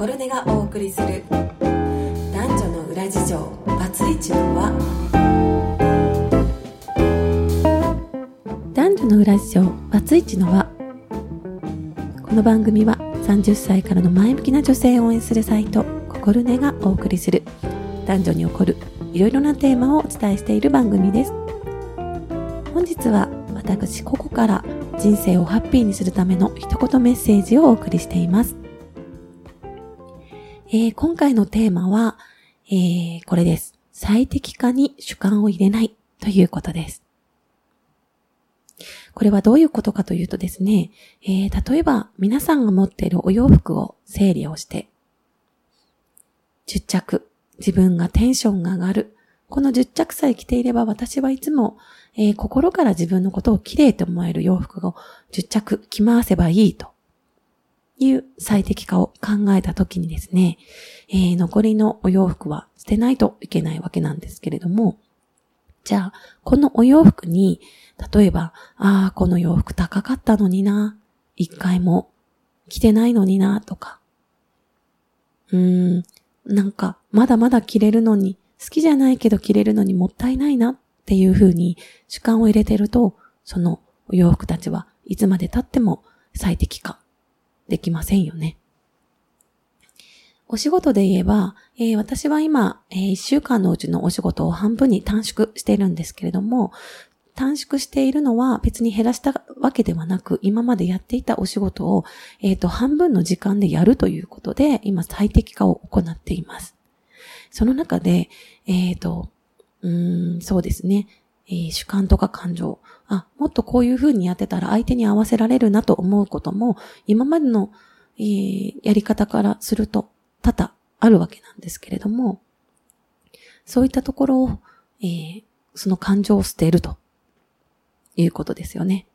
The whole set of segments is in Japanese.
コルネがお送りする。男女の裏事情。バツイチの輪。男女の裏事情。バツイチの輪。この番組は30歳からの前向きな女性を応援するサイトココルネがお送りする。男女に起こるいろいろなテーマをお伝えしている番組です。本日は私ここから人生をハッピーにするための一言メッセージをお送りしています。えー、今回のテーマは、えー、これです。最適化に主観を入れないということです。これはどういうことかというとですね、えー、例えば皆さんが持っているお洋服を整理をして、10着、自分がテンションが上がる。この10着さえ着ていれば私はいつも、えー、心から自分のことを綺麗と思える洋服を10着着回せばいいという最適化を考えたときにですね、えー、残りのお洋服は捨てないといけないわけなんですけれども、じゃあ、このお洋服に、例えば、ああ、この洋服高かったのにな、一回も着てないのにな、とか、うーん、なんか、まだまだ着れるのに、好きじゃないけど着れるのにもったいないなっていう風に主観を入れてると、そのお洋服たちはいつまで経っても最適化できませんよね。お仕事で言えば、えー、私は今、えー、1週間のうちのお仕事を半分に短縮しているんですけれども、短縮しているのは別に減らしたわけではなく、今までやっていたお仕事を、えっ、ー、と、半分の時間でやるということで、今最適化を行っています。その中で、えっ、ー、と、うん、そうですね、えー、主観とか感情、あ、もっとこういう風にやってたら相手に合わせられるなと思うことも、今までの、えー、やり方からすると多々あるわけなんですけれども、そういったところを、えー、その感情を捨てるということですよね。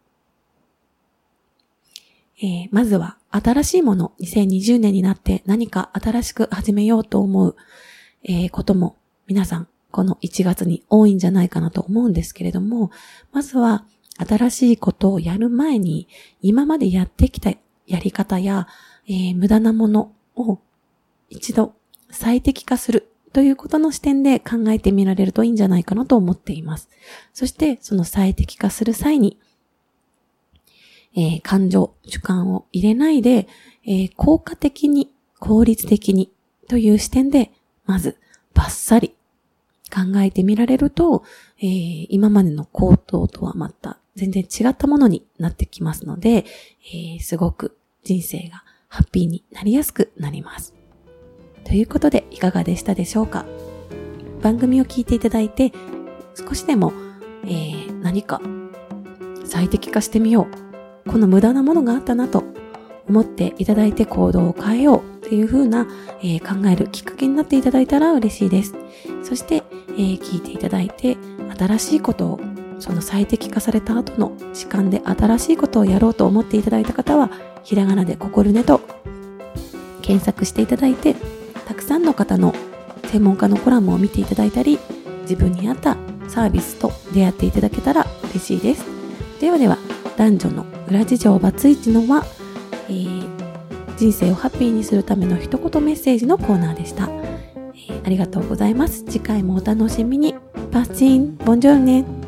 えー、まずは新しいもの、2020年になって何か新しく始めようと思う、えー、ことも皆さんこの1月に多いんじゃないかなと思うんですけれども、まずは新しいことをやる前に、今までやってきたやり方や、えー、無駄なものを一度最適化するということの視点で考えてみられるといいんじゃないかなと思っています。そして、その最適化する際に、えー、感情、主観を入れないで、えー、効果的に、効率的にという視点で、まず、バッサリ考えてみられると、えー、今までの行動とはまた全然違ったものになってきますので、えー、すごく人生がハッピーになりやすくなります。ということで、いかがでしたでしょうか？番組を聞いていただいて、少しでも、えー、何か最適化してみよう。この無駄なものがあったなと思っていただいて行動を変えようっていう風な、えー、考えるきっかけになっていただいたら嬉しいです。そして、えー、聞いていただいて新しいことをその最適化された後の時間で新しいことをやろうと思っていただいた方はひらがなで心ねと検索していただいてたくさんの方の専門家のコラムを見ていただいたり自分に合ったサービスと出会っていただけたら嬉しいです。ではでは男女の裏事情バツイチのはえー、人生をハッピーにするための一言メッセージのコーナーでした。ありがとうございます。次回もお楽しみに。パッチン、ボンジョルネ。